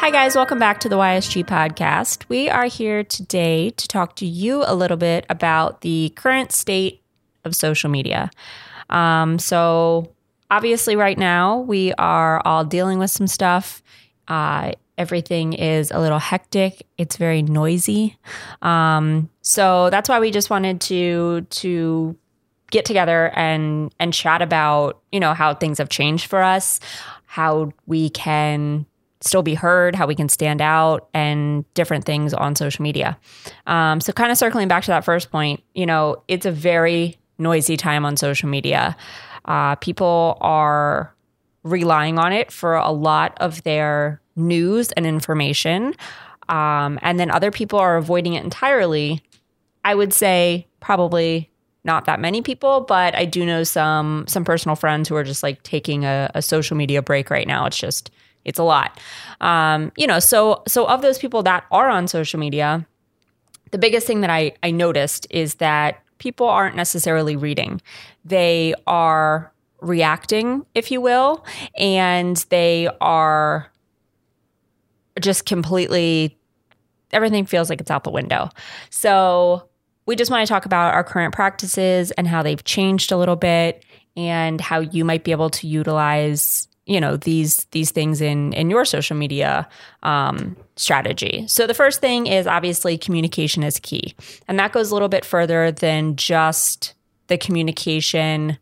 Hi, guys. Welcome back to the YSG podcast. We are here today to talk to you a little bit about the current state of social media. Um, so, obviously, right now, we are all dealing with some stuff. Uh, everything is a little hectic. It's very noisy. Um, so that's why we just wanted to to get together and and chat about you know how things have changed for us, how we can still be heard, how we can stand out, and different things on social media. Um, so, kind of circling back to that first point, you know, it's a very noisy time on social media. Uh, people are relying on it for a lot of their news and information. Um, and then other people are avoiding it entirely. I would say probably not that many people, but I do know some some personal friends who are just like taking a, a social media break right now. It's just it's a lot. Um, you know, so so of those people that are on social media, the biggest thing that I, I noticed is that people aren't necessarily reading. They are reacting, if you will, and they are just completely everything feels like it's out the window. So we just want to talk about our current practices and how they've changed a little bit and how you might be able to utilize you know these these things in in your social media um, strategy. So the first thing is obviously communication is key. And that goes a little bit further than just the communication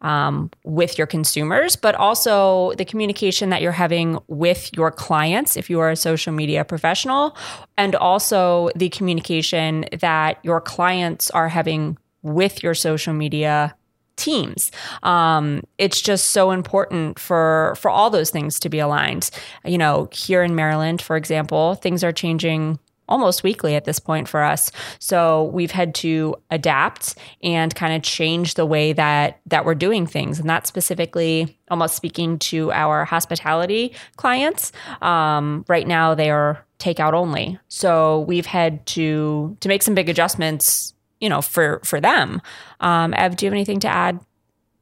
um, with your consumers, but also the communication that you're having with your clients if you are a social media professional, and also the communication that your clients are having with your social media teams. Um, it's just so important for for all those things to be aligned. You know, here in Maryland, for example, things are changing almost weekly at this point for us. So we've had to adapt and kind of change the way that that we're doing things, and that's specifically almost speaking to our hospitality clients. Um, right now, they are takeout only, so we've had to to make some big adjustments. You know, for for them. Um, Ev, do you have anything to add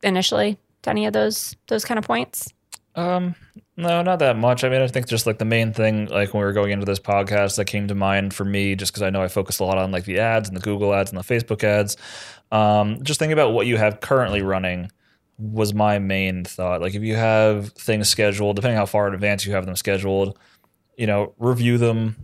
initially to any of those those kind of points? Um, no, not that much. I mean, I think just like the main thing, like when we were going into this podcast, that came to mind for me, just because I know I focused a lot on like the ads and the Google ads and the Facebook ads. Um, just thinking about what you have currently running was my main thought. Like if you have things scheduled, depending how far in advance you have them scheduled, you know, review them,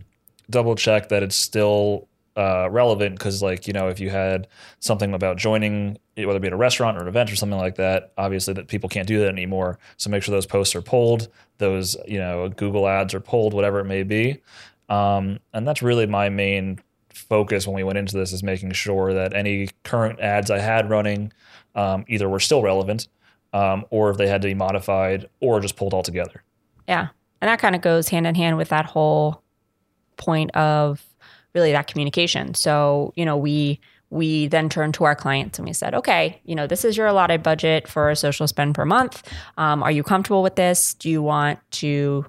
double check that it's still uh, relevant because like you know if you had something about joining whether it be at a restaurant or an event or something like that obviously that people can't do that anymore. So make sure those posts are pulled those you know google ads are pulled whatever it may be. Um, and that's really my main focus when we went into this is making sure that any current ads i had running um, either were still relevant um, or if they had to be modified or just pulled altogether. Yeah. And that kind of goes hand in hand with that whole point of really that communication. So, you know, we we then turned to our clients and we said, okay, you know, this is your allotted budget for a social spend per month. Um, are you comfortable with this? Do you want to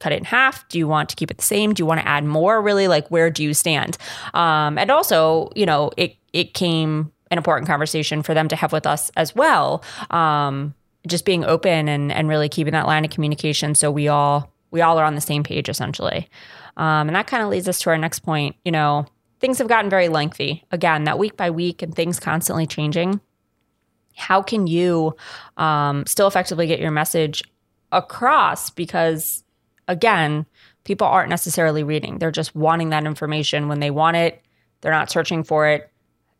cut it in half? Do you want to keep it the same? Do you want to add more? Really, like where do you stand? Um, and also, you know, it it came an important conversation for them to have with us as well. Um, just being open and and really keeping that line of communication so we all we all are on the same page essentially. Um, and that kind of leads us to our next point. You know, things have gotten very lengthy. Again, that week by week and things constantly changing. How can you um, still effectively get your message across? Because again, people aren't necessarily reading, they're just wanting that information when they want it, they're not searching for it.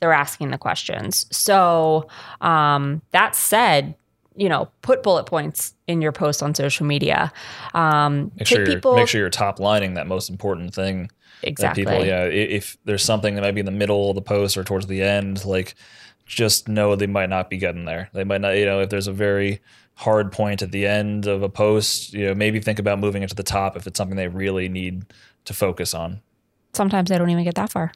They're asking the questions. So, um, that said, you know, put bullet points in your post on social media. Um, make sure people, make sure you're top lining that most important thing. Exactly. people, yeah. If there's something that might be in the middle of the post or towards the end, like just know they might not be getting there. They might not, you know, if there's a very hard point at the end of a post, you know, maybe think about moving it to the top if it's something they really need to focus on. Sometimes they don't even get that far.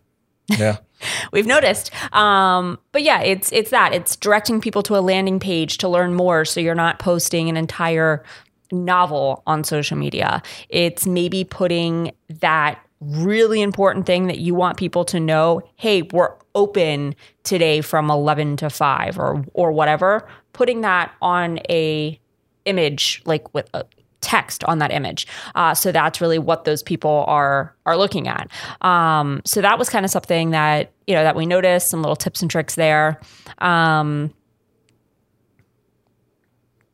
Yeah. We've noticed. Um, but yeah, it's it's that. It's directing people to a landing page to learn more so you're not posting an entire novel on social media. It's maybe putting that really important thing that you want people to know, hey, we're open today from 11 to 5 or or whatever, putting that on a image like with a text on that image. Uh, so that's really what those people are are looking at. Um, so that was kind of something that you know that we noticed. Some little tips and tricks there. Um,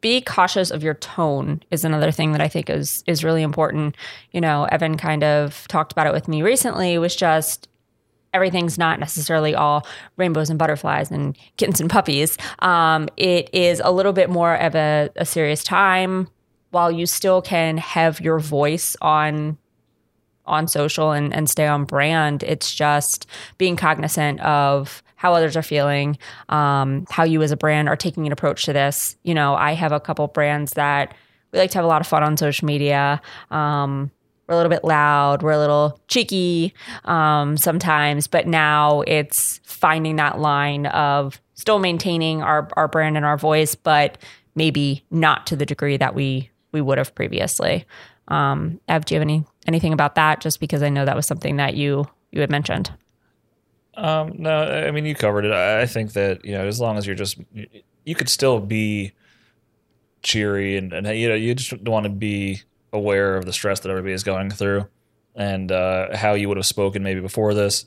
be cautious of your tone is another thing that I think is is really important. You know, Evan kind of talked about it with me recently. Was just everything's not necessarily all rainbows and butterflies and kittens and puppies. Um, it is a little bit more of a, a serious time while you still can have your voice on on social and, and stay on brand. It's just being cognizant of how others are feeling, um, how you as a brand are taking an approach to this. You know, I have a couple brands that we like to have a lot of fun on social media. Um, we're a little bit loud, we're a little cheeky um, sometimes, but now it's finding that line of still maintaining our, our brand and our voice, but maybe not to the degree that we we would have previously. Um, Ev, do you have any anything about that? Just because I know that was something that you you had mentioned. Um, no, I mean you covered it. I think that you know as long as you're just you could still be cheery and, and you know you just want to be aware of the stress that everybody is going through and uh, how you would have spoken maybe before this.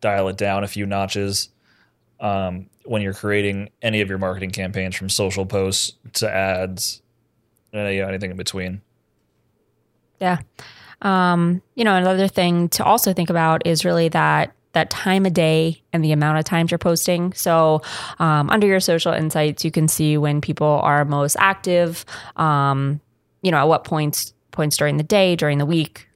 Dial it down a few notches um, when you're creating any of your marketing campaigns, from social posts to ads, you know, anything in between. Yeah. Um, you know, another thing to also think about is really that that time of day and the amount of times you're posting. So, um, under your social insights, you can see when people are most active. Um, you know, at what points points during the day, during the week,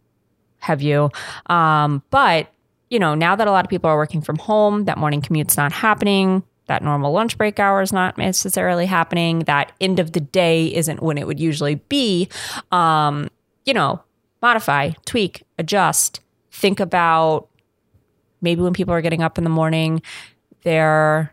have you? Um, but you know, now that a lot of people are working from home, that morning commute's not happening. That normal lunch break hour is not necessarily happening. That end of the day isn't when it would usually be. Um, you know, modify, tweak, adjust. Think about maybe when people are getting up in the morning, they're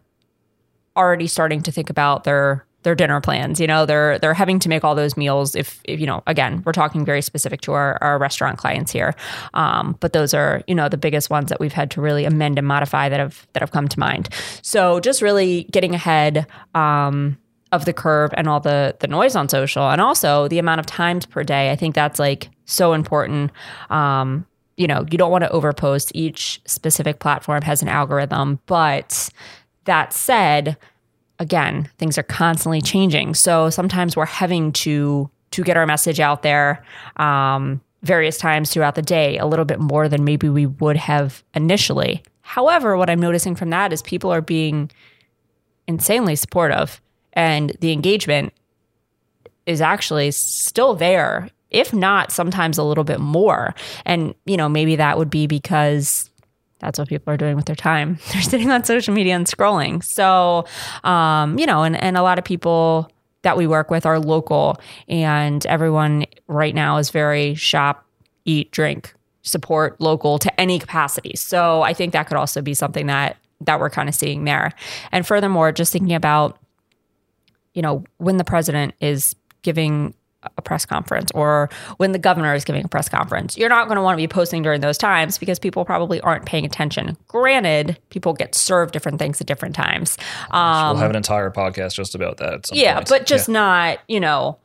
already starting to think about their their dinner plans. You know, they're they're having to make all those meals. If, if you know, again, we're talking very specific to our, our restaurant clients here, um, but those are you know the biggest ones that we've had to really amend and modify that have that have come to mind. So just really getting ahead. Um, of the curve and all the the noise on social and also the amount of times per day i think that's like so important um, you know you don't want to overpost each specific platform has an algorithm but that said again, things are constantly changing. So sometimes we're having to to get our message out there um, various times throughout the day, a little bit more than maybe we would have initially. However, what I'm noticing from that is people are being insanely supportive, and the engagement is actually still there, if not sometimes a little bit more. And you know, maybe that would be because that's what people are doing with their time. They're sitting on social media and scrolling. So, um, you know, and, and a lot of people that we work with are local, and everyone right now is very shop, eat, drink, support local to any capacity. So I think that could also be something that that we're kind of seeing there. And furthermore, just thinking about, you know, when the president is giving a press conference or when the governor is giving a press conference. You're not going to want to be posting during those times because people probably aren't paying attention. Granted, people get served different things at different times. Um, we'll have an entire podcast just about that. yeah, point. but just yeah. not, you know,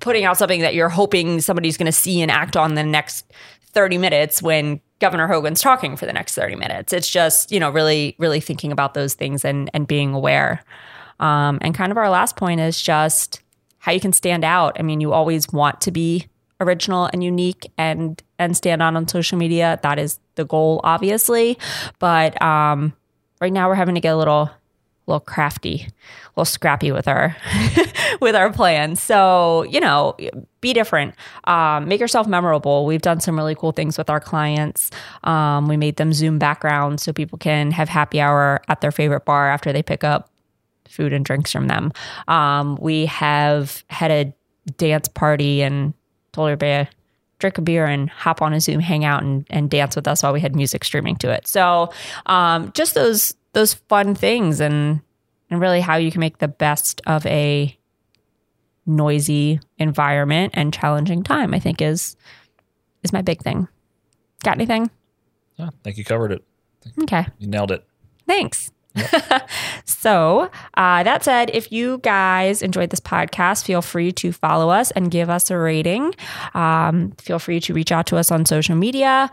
putting out something that you're hoping somebody's going to see and act on the next 30 minutes when Governor Hogan's talking for the next 30 minutes. It's just, you know, really, really thinking about those things and, and being aware. Um, and kind of our last point is just how you can stand out. I mean, you always want to be original and unique and and stand out on social media. That is the goal, obviously. But um, right now, we're having to get a little little crafty, a little scrappy with our with our plans. So you know, be different, um, make yourself memorable. We've done some really cool things with our clients. Um, we made them Zoom backgrounds so people can have happy hour at their favorite bar after they pick up food and drinks from them. Um, we have had a dance party and told everybody to drink a beer and hop on a Zoom hangout and, and dance with us while we had music streaming to it. So um, just those those fun things and and really how you can make the best of a noisy environment and challenging time, I think is is my big thing. Got anything? Yeah, I think you covered it. Okay. You nailed it. Thanks. so, uh, that said, if you guys enjoyed this podcast, feel free to follow us and give us a rating. Um, feel free to reach out to us on social media,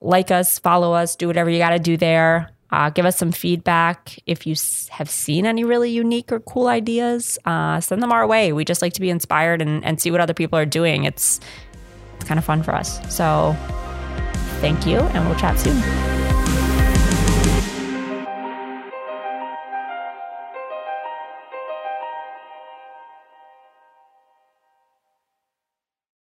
like us, follow us, do whatever you got to do there. Uh, give us some feedback. If you have seen any really unique or cool ideas, uh, send them our way. We just like to be inspired and, and see what other people are doing. It's it's kind of fun for us. So, thank you, and we'll chat soon.